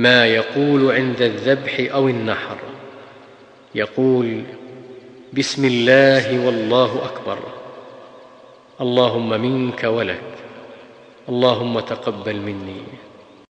ما يقول عند الذبح أو النحر. يقول بسم الله والله أكبر. اللهم منك ولك. اللهم تقبل مني.